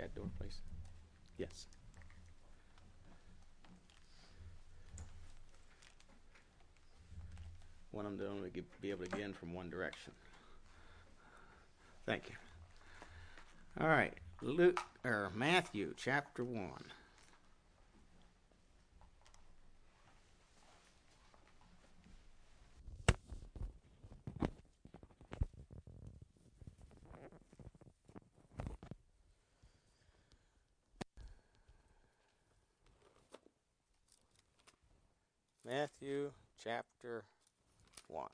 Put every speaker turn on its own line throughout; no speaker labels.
that door, please? Yes. Want them to only be able to get in from one direction. Thank you. All right, Luke or Matthew chapter one. Matthew chapter 1.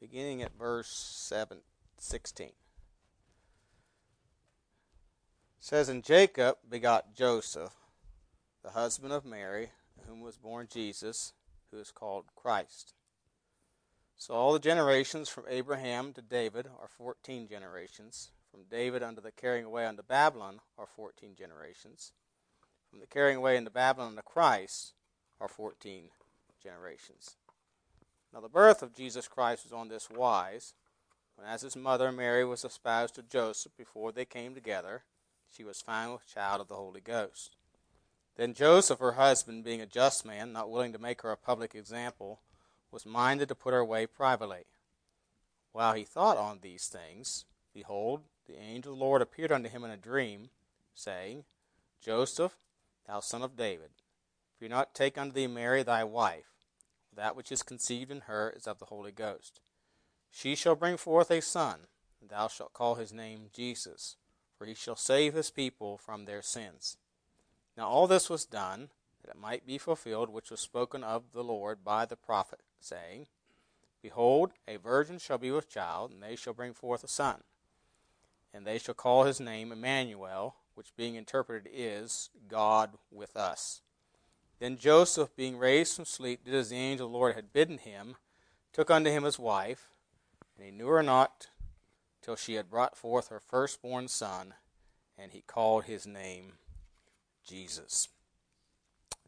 Beginning at verse 7, 16. It says, And Jacob begot Joseph, the husband of Mary, whom was born Jesus, who is called Christ. So all the generations from Abraham to David are 14 generations. From David unto the carrying away unto Babylon are 14 generations. From the carrying away into Babylon unto Christ are 14 generations. Now the birth of Jesus Christ was on this wise. When as his mother Mary was espoused to Joseph before they came together, she was found with child of the Holy Ghost. Then Joseph, her husband, being a just man, not willing to make her a public example, was minded to put her away privately. While he thought on these things, behold, the angel of the Lord appeared unto him in a dream, saying, Joseph, thou son of David, fear not take unto thee Mary thy wife, that which is conceived in her is of the Holy Ghost. She shall bring forth a son, and thou shalt call his name Jesus, for he shall save his people from their sins. Now all this was done, that it might be fulfilled which was spoken of the Lord by the prophet saying, Behold, a virgin shall be with child, and they shall bring forth a son. And they shall call his name Emmanuel, which being interpreted is God with us. Then Joseph, being raised from sleep, did as the angel of the Lord had bidden him, took unto him his wife, and he knew her not till she had brought forth her firstborn son, and he called his name Jesus.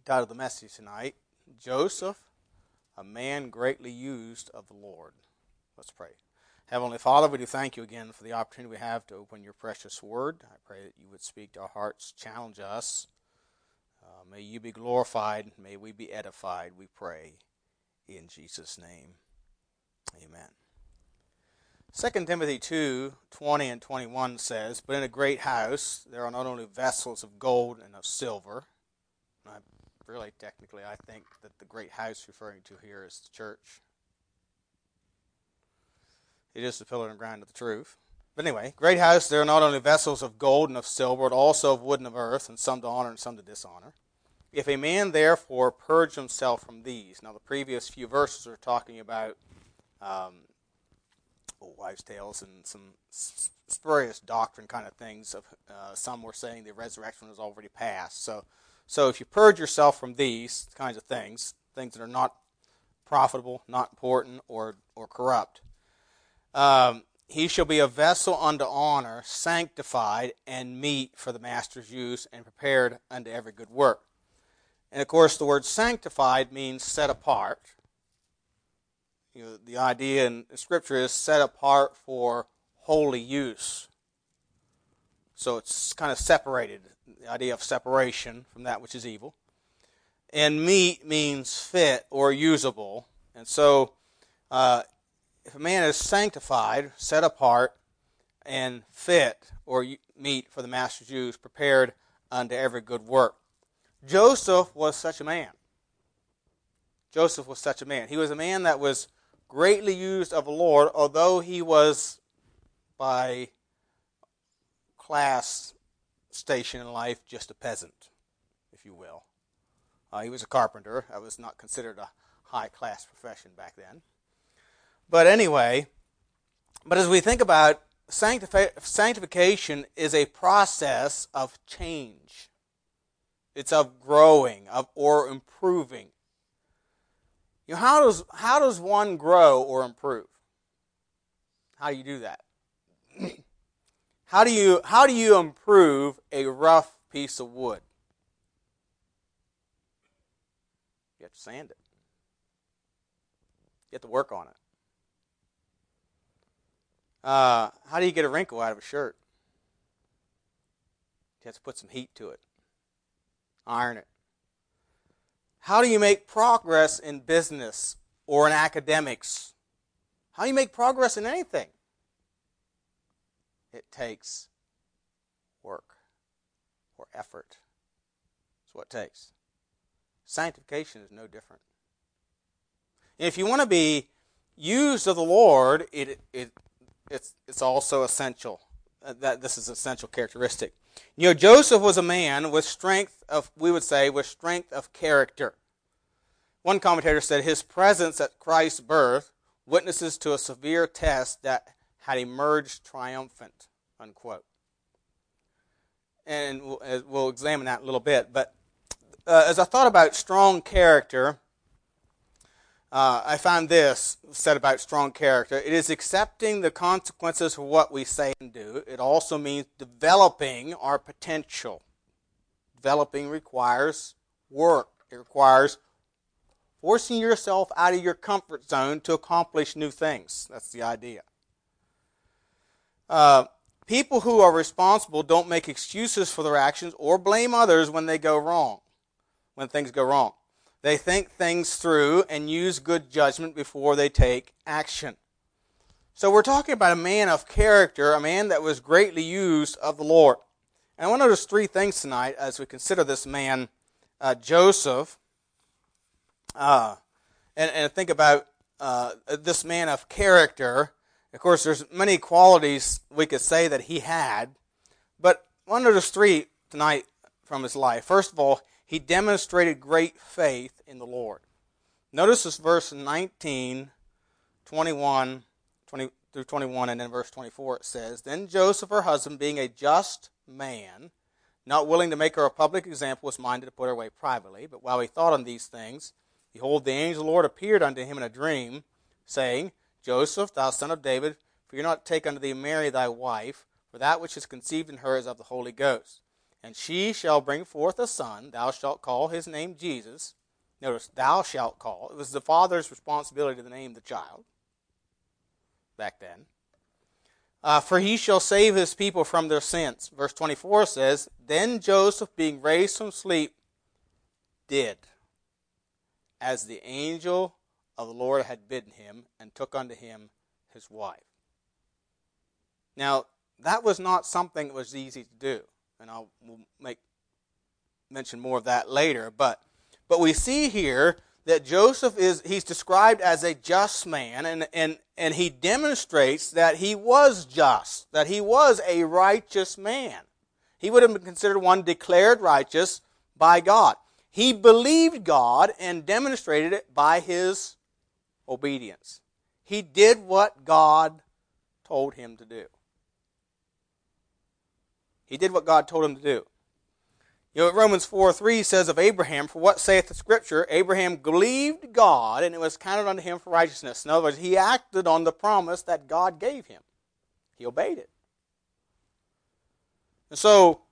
Title of the message tonight Joseph a man greatly used of the Lord. Let's pray. Heavenly Father, we do thank you again for the opportunity we have to open your precious word. I pray that you would speak to our hearts, challenge us. Uh, may you be glorified. May we be edified, we pray. In Jesus' name. Amen. 2 Timothy 2 20 and 21 says, But in a great house there are not only vessels of gold and of silver. I really, technically, I think that the great house referring to here is the church. It is the pillar and ground of the truth. But anyway, great house, there are not only vessels of gold and of silver, but also of wood and of earth, and some to honor and some to dishonor. If a man therefore purge himself from these, now the previous few verses are talking about um, wives' tales and some spurious doctrine kind of things. Of uh, some were saying the resurrection was already past. So so if you purge yourself from these kinds of things, things that are not profitable, not important, or, or corrupt, um, he shall be a vessel unto honor, sanctified, and meet for the master's use, and prepared unto every good work. And of course, the word sanctified means set apart. You know, the idea in Scripture is set apart for holy use. So it's kind of separated the idea of separation from that which is evil. And meet means fit or usable. And so, uh, if a man is sanctified, set apart, and fit or meet for the master's use, prepared unto every good work. Joseph was such a man. Joseph was such a man. He was a man that was greatly used of the Lord, although he was by class station in life just a peasant, if you will. Uh, he was a carpenter. That was not considered a high class profession back then. But anyway, but as we think about sanctifi- sanctification is a process of change. It's of growing, of or improving. You know, how does how does one grow or improve? How do you do that? How do you how do you improve a rough piece of wood? You have to sand it. You have to work on it. Uh, how do you get a wrinkle out of a shirt? You have to put some heat to it, iron it. How do you make progress in business or in academics? How do you make progress in anything? It takes work or effort. That's what it takes. Sanctification is no different. if you want to be used of the Lord, it, it, it's, it's also essential. Uh, that this is an essential characteristic. You know, Joseph was a man with strength of, we would say, with strength of character. One commentator said his presence at Christ's birth witnesses to a severe test that had emerged triumphant, unquote. And we'll, we'll examine that a little bit. But uh, as I thought about strong character, uh, I found this said about strong character. It is accepting the consequences for what we say and do. It also means developing our potential. Developing requires work, it requires forcing yourself out of your comfort zone to accomplish new things. That's the idea. Uh, people who are responsible don't make excuses for their actions or blame others when they go wrong, when things go wrong. They think things through and use good judgment before they take action. So we're talking about a man of character, a man that was greatly used of the Lord. And I want to notice three things tonight as we consider this man, uh, Joseph, uh, and, and, think about uh, this man of character. Of course, there's many qualities we could say that he had, but one of notice three tonight from his life. First of all, he demonstrated great faith in the Lord. Notice this verse 19, 21 20 through 21, and then verse 24 it says, Then Joseph, her husband, being a just man, not willing to make her a public example, was minded to put her away privately. But while he thought on these things, behold, the angel of the Lord appeared unto him in a dream, saying, Joseph, thou son of David, fear not to take unto thee Mary thy wife, for that which is conceived in her is of the Holy Ghost. And she shall bring forth a son. Thou shalt call his name Jesus. Notice, thou shalt call. It was the father's responsibility to name the child back then. Uh, for he shall save his people from their sins. Verse 24 says, Then Joseph, being raised from sleep, did as the angel of the Lord had bidden him, and took unto him his wife. Now, that was not something that was easy to do and I'll we'll make mention more of that later. But but we see here that Joseph is he's described as a just man, and and and he demonstrates that he was just, that he was a righteous man. He would have been considered one declared righteous by God. He believed God and demonstrated it by his obedience. He did what God told him to do. He did what God told him to do. You know, Romans 4 3 says of Abraham, For what saith the Scripture? Abraham believed God, and it was counted unto him for righteousness. In other words, he acted on the promise that God gave him, he obeyed it. And so,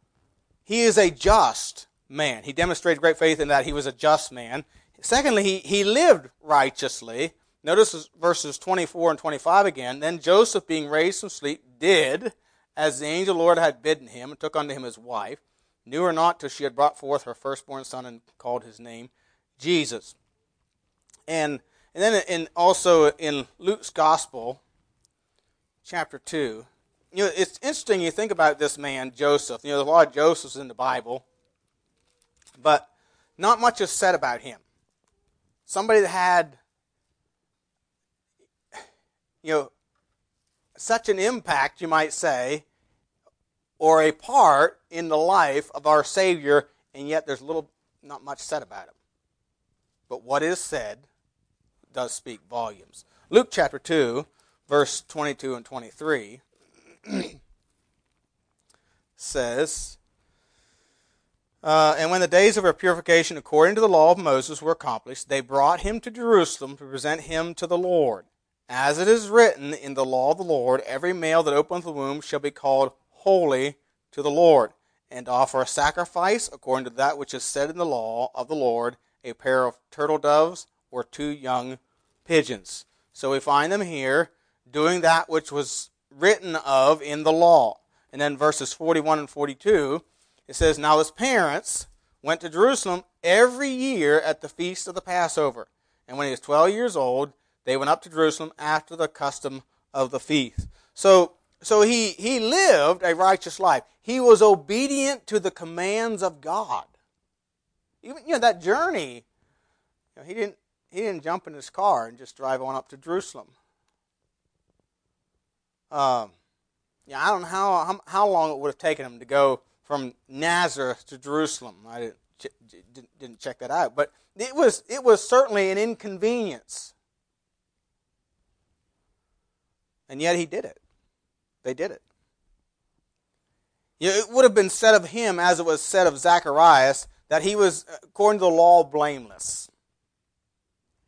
he is a just man. He demonstrated great faith in that he was a just man. Secondly, he, he lived righteously. Notice verses 24 and 25 again. Then Joseph, being raised from sleep, did as the angel the Lord had bidden him, and took unto him his wife, knew her not till she had brought forth her firstborn son, and called his name Jesus. And and then in also in Luke's gospel, chapter two, you know, it's interesting you think about this man, Joseph. You know, there's a lot of Josephs in the Bible, but not much is said about him. Somebody that had, you know, such an impact, you might say, or a part in the life of our Savior, and yet there's little, not much said about him. But what is said does speak volumes. Luke chapter 2, verse 22 and 23 says, uh, And when the days of her purification according to the law of Moses were accomplished, they brought him to Jerusalem to present him to the Lord. As it is written in the law of the Lord, every male that openeth the womb shall be called holy to the Lord, and offer a sacrifice according to that which is said in the law of the Lord, a pair of turtle doves or two young pigeons. So we find them here doing that which was written of in the law. And then verses 41 and 42, it says, Now his parents went to Jerusalem every year at the feast of the Passover. And when he was 12 years old, they went up to Jerusalem after the custom of the feast. So, so he, he lived a righteous life. He was obedient to the commands of God. Even, you know, that journey, you know, he didn't, he didn't jump in his car and just drive on up to Jerusalem. Um, yeah, I don't know how, how, how long it would have taken him to go from Nazareth to Jerusalem. I didn't, didn't, didn't check that out, but it was it was certainly an inconvenience. And yet he did it. They did it. It would have been said of him, as it was said of Zacharias, that he was, according to the law, blameless.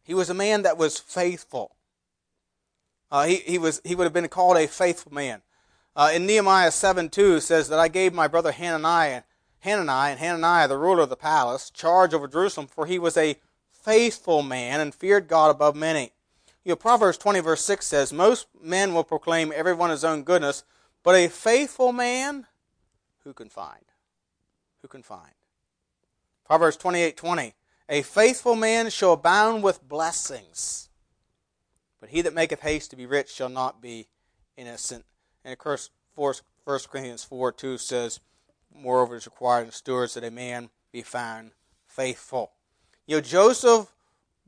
He was a man that was faithful. Uh, he, he, was, he would have been called a faithful man. Uh, in Nehemiah 7 2 says that I gave my brother Hananiah, Hananiah and Hananiah, the ruler of the palace, charge over Jerusalem, for he was a faithful man and feared God above many. You know, Proverbs 20 verse 6 says, Most men will proclaim everyone his own goodness, but a faithful man, who can find? Who can find? Proverbs 28 20, A faithful man shall abound with blessings, but he that maketh haste to be rich shall not be innocent. And of course, 1 Corinthians 4 2 says, Moreover, it is required in stewards that a man be found faithful. You know, Joseph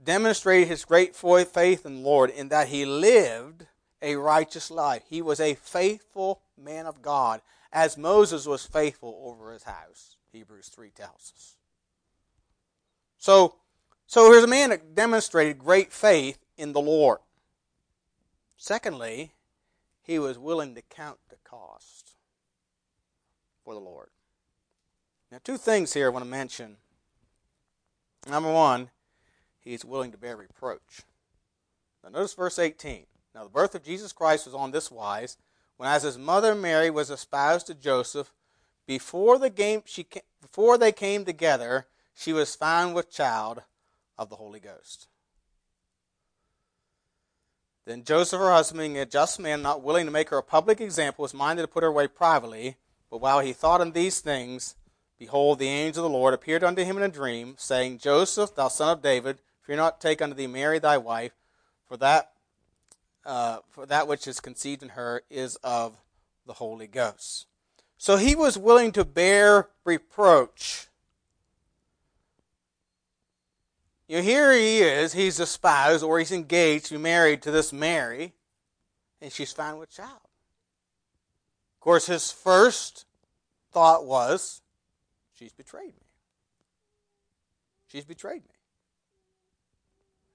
demonstrated his great faith in the Lord in that he lived a righteous life. He was a faithful man of God, as Moses was faithful over his house. Hebrews 3 tells us. So, so here's a man that demonstrated great faith in the Lord. Secondly, he was willing to count the cost for the Lord. Now, two things here I want to mention. Number one, he's willing to bear reproach. Now, notice verse 18. Now, the birth of Jesus Christ was on this wise when, as his mother Mary was espoused to Joseph, before, the game, she, before they came together, she was found with child of the Holy Ghost. Then Joseph, her husband, being a just man, not willing to make her a public example, was minded to put her away privately. But while he thought on these things, behold, the angel of the Lord appeared unto him in a dream, saying, Joseph, thou son of David, fear not take unto thee Mary thy wife, for that uh, for that which is conceived in her is of the Holy Ghost. So he was willing to bear reproach You know, here he is, he's espoused or he's engaged to be married to this Mary, and she's found with child. Of course, his first thought was, she's betrayed me. She's betrayed me.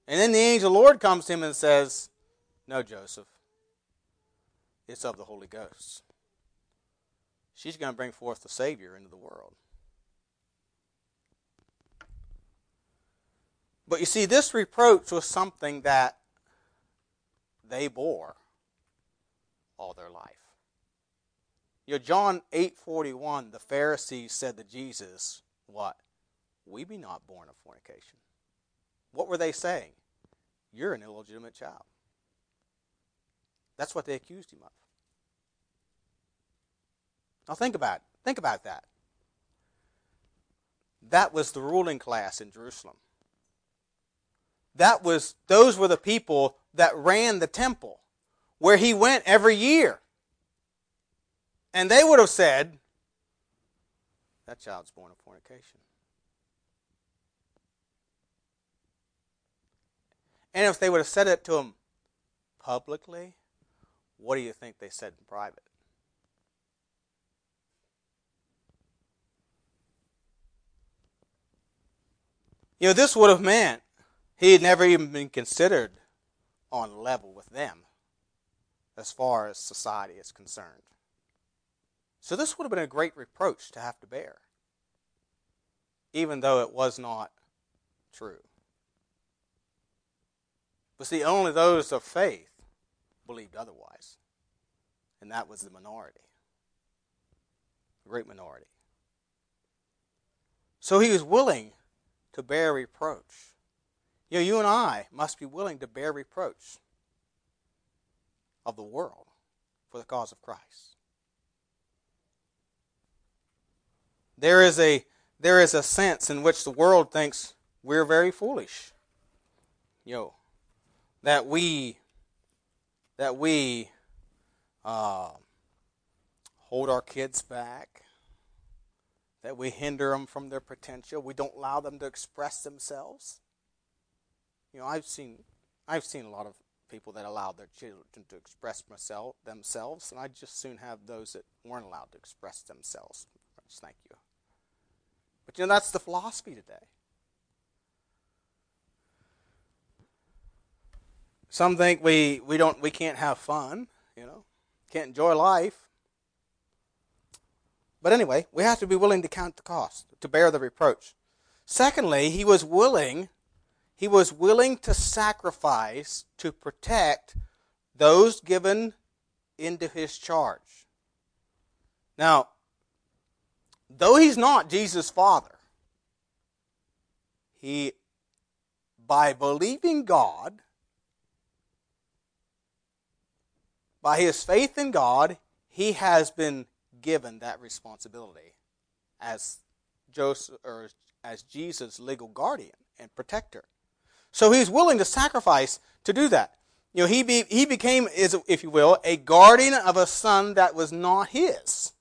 And then the angel the Lord comes to him and says, No, Joseph, it's of the Holy Ghost. She's going to bring forth the Savior into the world. But you see, this reproach was something that they bore all their life. You know, John 8:41, the Pharisees said to Jesus, "What? We be not born of fornication." What were they saying? You're an illegitimate child. That's what they accused him of. Now think about it. Think about that. That was the ruling class in Jerusalem that was those were the people that ran the temple where he went every year. And they would have said, That child's born of fornication. And if they would have said it to him publicly, what do you think they said in private? You know, this would have meant he had never even been considered on level with them as far as society is concerned. So this would have been a great reproach to have to bear, even though it was not true. But see, only those of faith believed otherwise, and that was the minority, a great minority. So he was willing to bear reproach. You know, you and I must be willing to bear reproach of the world for the cause of Christ. There is a there is a sense in which the world thinks we're very foolish. You know, that we that we uh, hold our kids back, that we hinder them from their potential, we don't allow them to express themselves. You know, I've seen I've seen a lot of people that allow their children to express myself, themselves, and I just soon have those that weren't allowed to express themselves. Thank you. But you know, that's the philosophy today. Some think we, we don't we can't have fun, you know, can't enjoy life. But anyway, we have to be willing to count the cost, to bear the reproach. Secondly, he was willing he was willing to sacrifice to protect those given into his charge. Now, though he's not Jesus' father, he, by believing God, by his faith in God, he has been given that responsibility as Joseph or as Jesus' legal guardian and protector. So he's willing to sacrifice to do that. You know, he, be, he became, if you will, a guardian of a son that was not his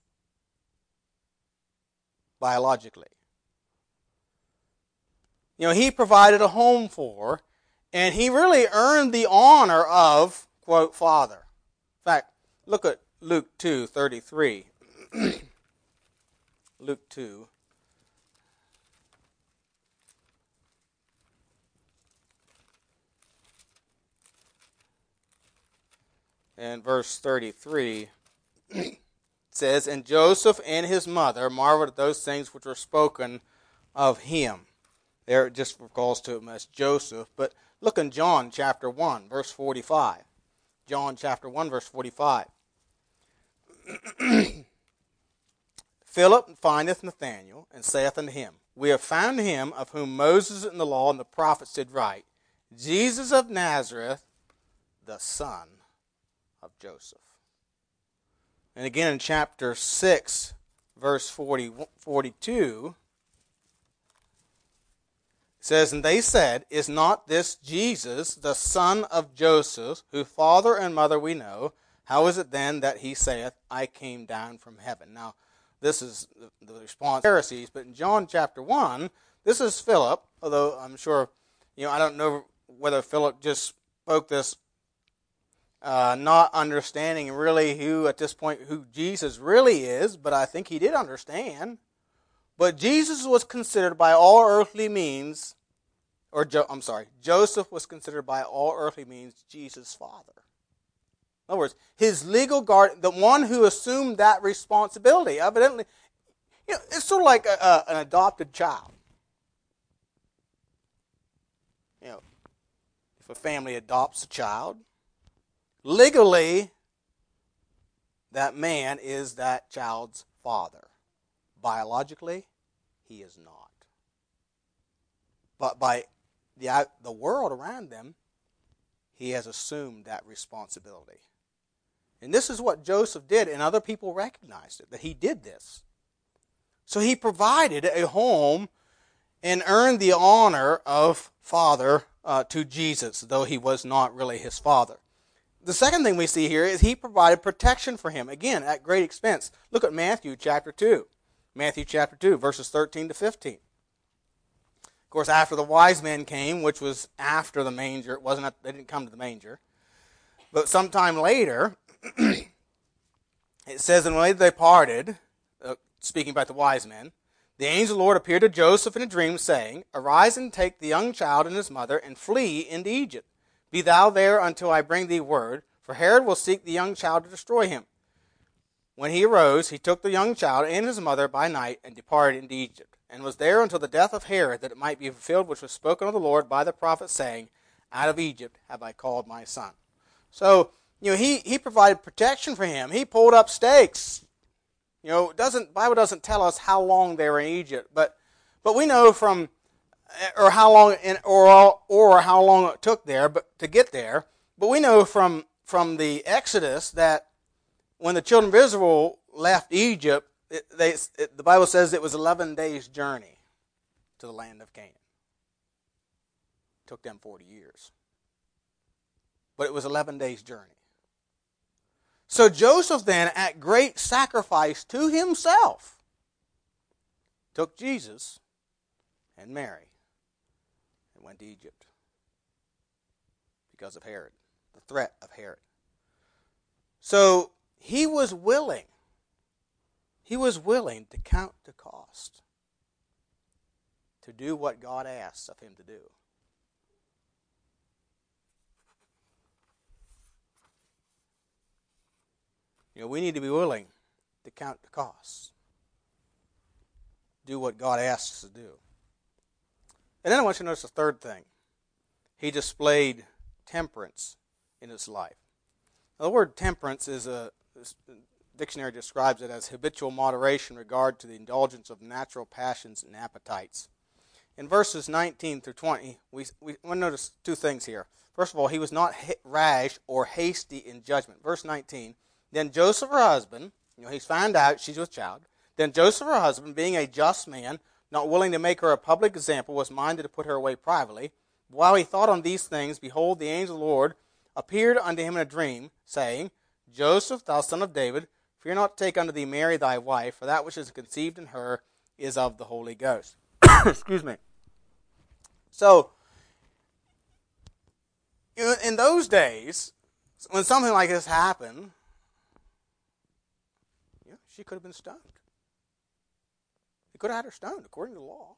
biologically. You know, he provided a home for, and he really earned the honor of, quote, father. Fact, look at Luke 2 33. Luke 2 and verse 33 says, And Joseph and his mother marveled at those things which were spoken of him. There it just recalls to him as Joseph. But look in John chapter 1, verse 45. John chapter 1, verse 45. Philip findeth Nathanael, and saith unto him, We have found him of whom Moses in the law and the prophets did write, Jesus of Nazareth, the son of Joseph. And again in chapter 6, verse 40, 42, says, And they said, Is not this Jesus, the son of Joseph, whose father and mother we know? How is it then that he saith, I came down from heaven? Now, this is the response to Pharisees, but in John chapter 1, this is Philip, although I'm sure, you know, I don't know whether Philip just spoke this uh, not understanding really who, at this point, who Jesus really is, but I think he did understand. But Jesus was considered by all earthly means, or jo- I'm sorry, Joseph was considered by all earthly means Jesus' father. In other words, his legal guard, the one who assumed that responsibility, evidently, you know, it's sort of like a, a, an adopted child. You know, if a family adopts a child, Legally, that man is that child's father. Biologically, he is not. But by the, the world around them, he has assumed that responsibility. And this is what Joseph did, and other people recognized it, that he did this. So he provided a home and earned the honor of father uh, to Jesus, though he was not really his father. The second thing we see here is he provided protection for him, again, at great expense. Look at Matthew chapter 2. Matthew chapter 2, verses 13 to 15. Of course, after the wise men came, which was after the manger, it wasn't they didn't come to the manger. But sometime later, it says, And when they parted, uh, speaking about the wise men, the angel of the Lord appeared to Joseph in a dream, saying, Arise and take the young child and his mother, and flee into Egypt be thou there until I bring thee word, for Herod will seek the young child to destroy him. When he arose, he took the young child and his mother by night and departed into Egypt, and was there until the death of Herod, that it might be fulfilled which was spoken of the Lord by the prophet, saying, Out of Egypt have I called my son. So, you know, he, he provided protection for him. He pulled up stakes. You know, doesn't Bible doesn't tell us how long they were in Egypt, but but we know from eh, or how long, in, or or how long it took there, but to get there. But we know from from the Exodus that when the children of Israel left Egypt, it, they, it, the Bible says it was 11 days' journey to the land of Canaan. It took them 40 years. But it was 11 days' journey. So Joseph then, at great sacrifice to himself, took Jesus and Mary and went to Egypt because of Herod, the threat of Herod. So he was willing. He was willing to count the cost to do what God asks of him to do. You know, we need to be willing to count the costs. Do what God asks us to do. And then I want you to notice the third thing. He displayed temperance in his life. Now, the word temperance is a dictionary describes it as habitual moderation regard to the indulgence of natural passions and appetites. In verses 19 through 20, we, we want to notice two things here. First of all, he was not rash or hasty in judgment. Verse 19, then Joseph, her husband, you know, he's found out she's with child. Then Joseph, her husband, being a just man, not willing to make her a public example, was minded to put her away privately. While he thought on these things, behold, the angel of the Lord appeared unto him in a dream, saying, Joseph, thou son of David, fear not to take unto thee Mary thy wife, for that which is conceived in her is of the Holy Ghost. Excuse me. So, in those days, when something like this happened, she could have been stoned. He could have had her stoned according to the law.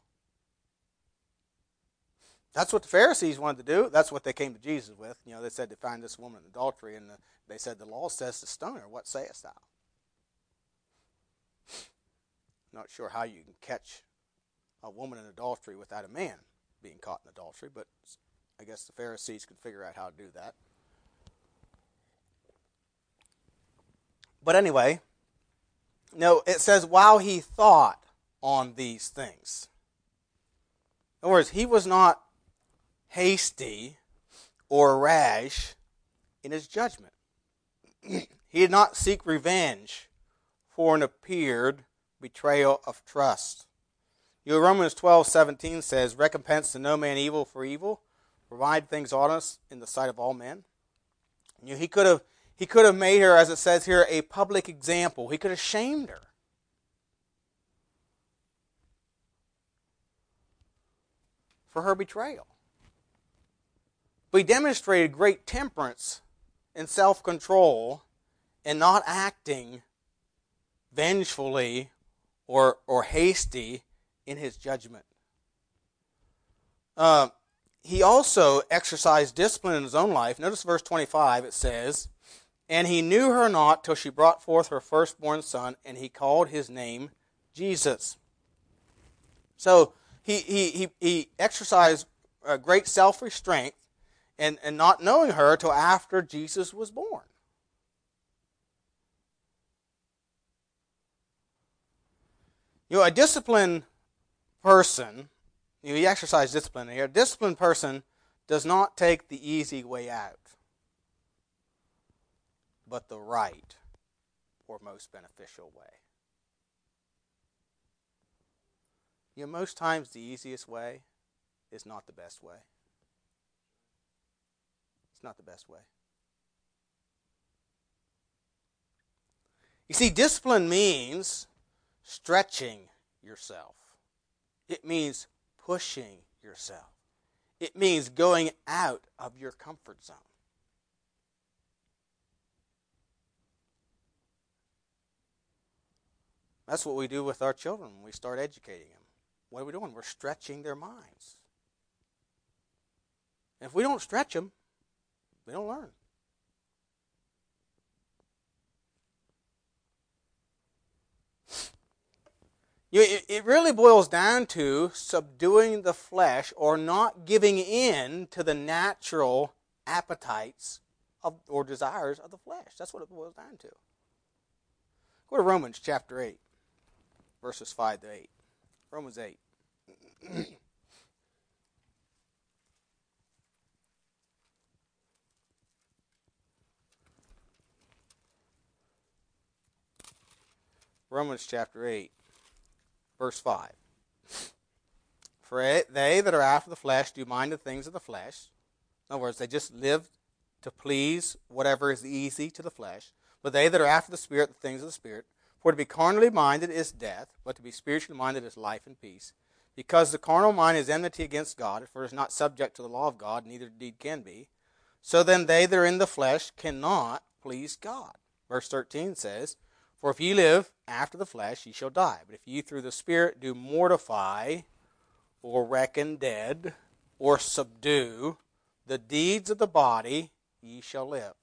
That's what the Pharisees wanted to do. That's what they came to Jesus with. You know, they said to find this woman in adultery, and the, they said, The law says to stone her. What sayest thou? Not sure how you can catch a woman in adultery without a man being caught in adultery, but I guess the Pharisees could figure out how to do that. But anyway, no, it says, while he thought on these things. In other words, he was not hasty or rash in his judgment. he did not seek revenge for an appeared betrayal of trust. You know, Romans twelve seventeen says, Recompense to no man evil for evil, provide things honest in the sight of all men. You know, he could have he could have made her, as it says here, a public example. He could have shamed her. For her betrayal. But he demonstrated great temperance and self control in not acting vengefully or, or hasty in his judgment. Uh, he also exercised discipline in his own life. Notice verse 25, it says, and he knew her not till she brought forth her firstborn son, and he called his name Jesus. So he, he, he, he exercised a great self restraint and, and not knowing her till after Jesus was born. You know, a disciplined person, you know, he exercised discipline here. A disciplined person does not take the easy way out but the right or most beneficial way. You know, most times the easiest way is not the best way. It's not the best way. You see, discipline means stretching yourself, it means pushing yourself, it means going out of your comfort zone. That's what we do with our children when we start educating them. What are we doing? We're stretching their minds. And if we don't stretch them, they don't learn. You, it, it really boils down to subduing the flesh or not giving in to the natural appetites of, or desires of the flesh. That's what it boils down to. Go to Romans chapter 8, verses 5 to 8. Romans 8. Romans chapter 8 verse 5. For they that are after the flesh do mind the things of the flesh. In other words, they just live to please whatever is easy to the flesh. But they that are after the Spirit, the things of the Spirit. For to be carnally minded is death, but to be spiritually minded is life and peace. Because the carnal mind is enmity against God, for it is not subject to the law of God, neither indeed can be. So then they that are in the flesh cannot please God. Verse 13 says, For if ye live after the flesh, ye shall die. But if ye through the Spirit do mortify, or reckon dead, or subdue the deeds of the body, ye shall live.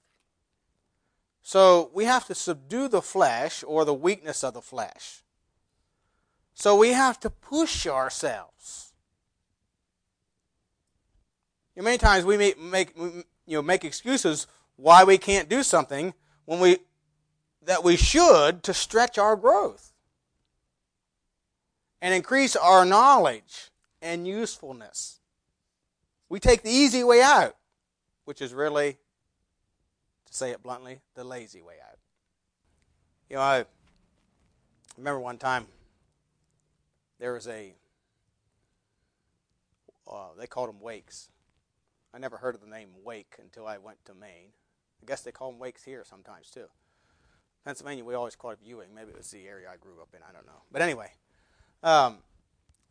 So we have to subdue the flesh or the weakness of the flesh. So we have to push ourselves. You know, many times we make, make you know make excuses why we can't do something when we that we should to stretch our growth and increase our knowledge and usefulness. We take the easy way out, which is really, to say it bluntly, the lazy way out. You know, I remember one time there was a, uh, they called them wakes. I never heard of the name wake until I went to Maine. I guess they call them wakes here sometimes too. Pennsylvania, we always called it viewing. Maybe it was the area I grew up in. I don't know. But anyway, um,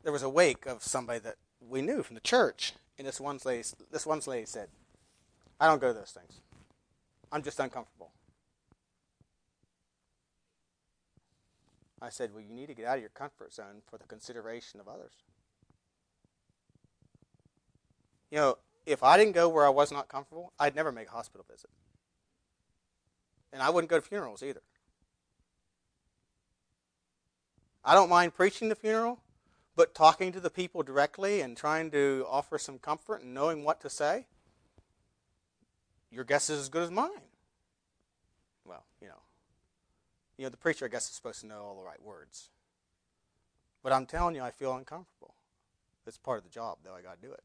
there was a wake of somebody that we knew from the church, and this one lady, this one lady said, "I don't go to those things. I'm just uncomfortable." I said, "Well, you need to get out of your comfort zone for the consideration of others." You know, if I didn't go where I was not comfortable, I'd never make a hospital visit. And I wouldn't go to funerals either. I don't mind preaching the funeral, but talking to the people directly and trying to offer some comfort and knowing what to say, your guess is as good as mine. Well, you know. You know, the preacher, I guess, is supposed to know all the right words. But I'm telling you, I feel uncomfortable. It's part of the job, though. I got to do it.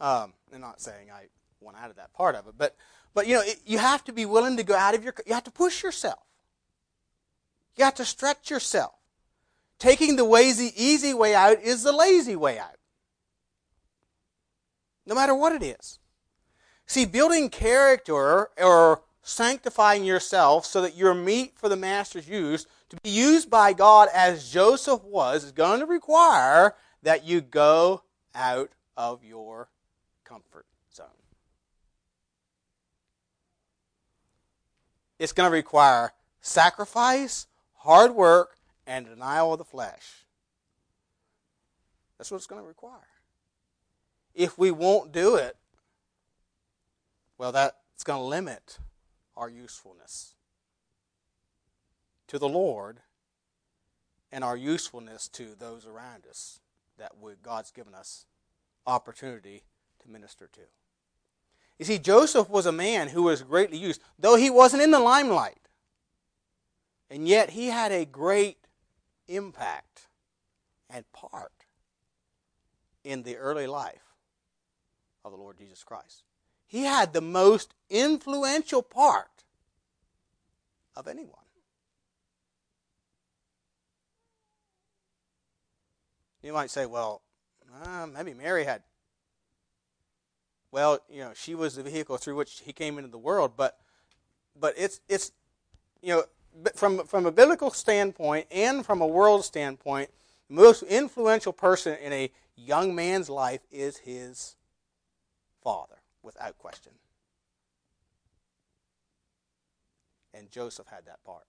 Um, I'm not saying I want out of that part of it, but but you know, it, you have to be willing to go out of your. You have to push yourself. You have to stretch yourself. Taking the lazy, easy way out is the lazy way out. No matter what it is. See, building character or sanctifying yourself so that you're meet for the master's use, to be used by God as Joseph was, is going to require that you go out of your comfort zone. It's going to require sacrifice, hard work, and denial of the flesh. That's what it's going to require. If we won't do it, well, that's going to limit our usefulness to the Lord and our usefulness to those around us that God's given us opportunity to minister to. You see, Joseph was a man who was greatly used, though he wasn't in the limelight. And yet he had a great impact and part in the early life of the Lord Jesus Christ. He had the most influential part of anyone. You might say, well, uh, maybe Mary had well, you know, she was the vehicle through which he came into the world, but but it's it's you know from from a biblical standpoint and from a world standpoint, the most influential person in a young man's life is his father, without question. And Joseph had that part.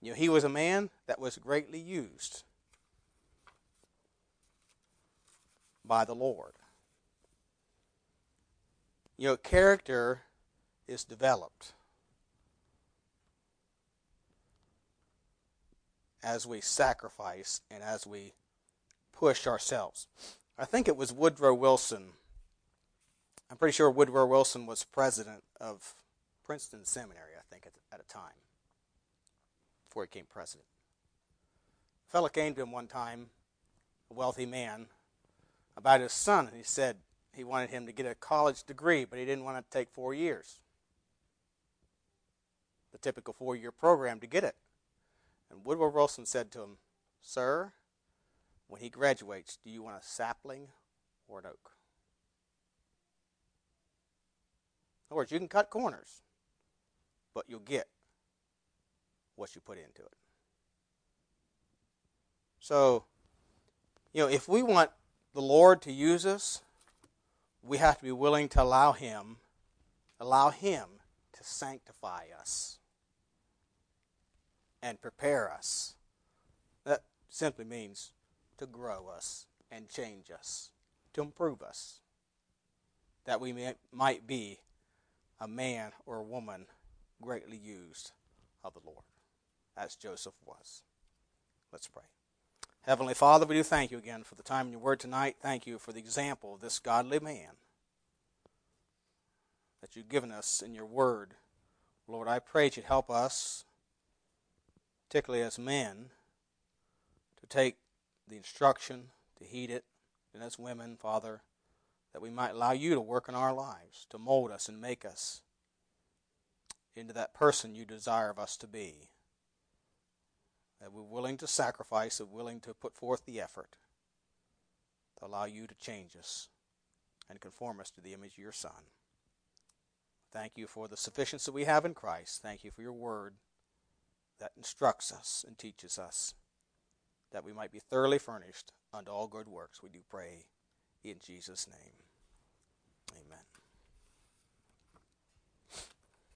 You know, he was a man that was greatly used by the Lord. You know, character is developed as we sacrifice and as we push ourselves. I think it was Woodrow Wilson. I'm pretty sure Woodrow Wilson was president of Princeton Seminary, I think, at, at a time, before he became president. A fellow came to him one time, a wealthy man, about his son, and he said, he wanted him to get a college degree, but he didn't want to take four years. The typical four year program to get it. And Woodrow Wilson said to him, Sir, when he graduates, do you want a sapling or an oak? In other words, you can cut corners, but you'll get what you put into it. So, you know, if we want the Lord to use us, we have to be willing to allow Him, allow Him to sanctify us and prepare us. That simply means to grow us and change us, to improve us, that we may, might be a man or a woman greatly used of the Lord, as Joseph was. Let's pray. Heavenly Father, we do thank you again for the time in your word tonight. Thank you for the example of this godly man that you've given us in your word. Lord, I pray that you'd help us, particularly as men, to take the instruction, to heed it, and as women, Father, that we might allow you to work in our lives, to mold us and make us into that person you desire of us to be. That we're willing to sacrifice, and willing to put forth the effort to allow you to change us and conform us to the image of your Son. Thank you for the sufficiency we have in Christ. Thank you for your word that instructs us and teaches us that we might be thoroughly furnished unto all good works. We do pray in Jesus' name.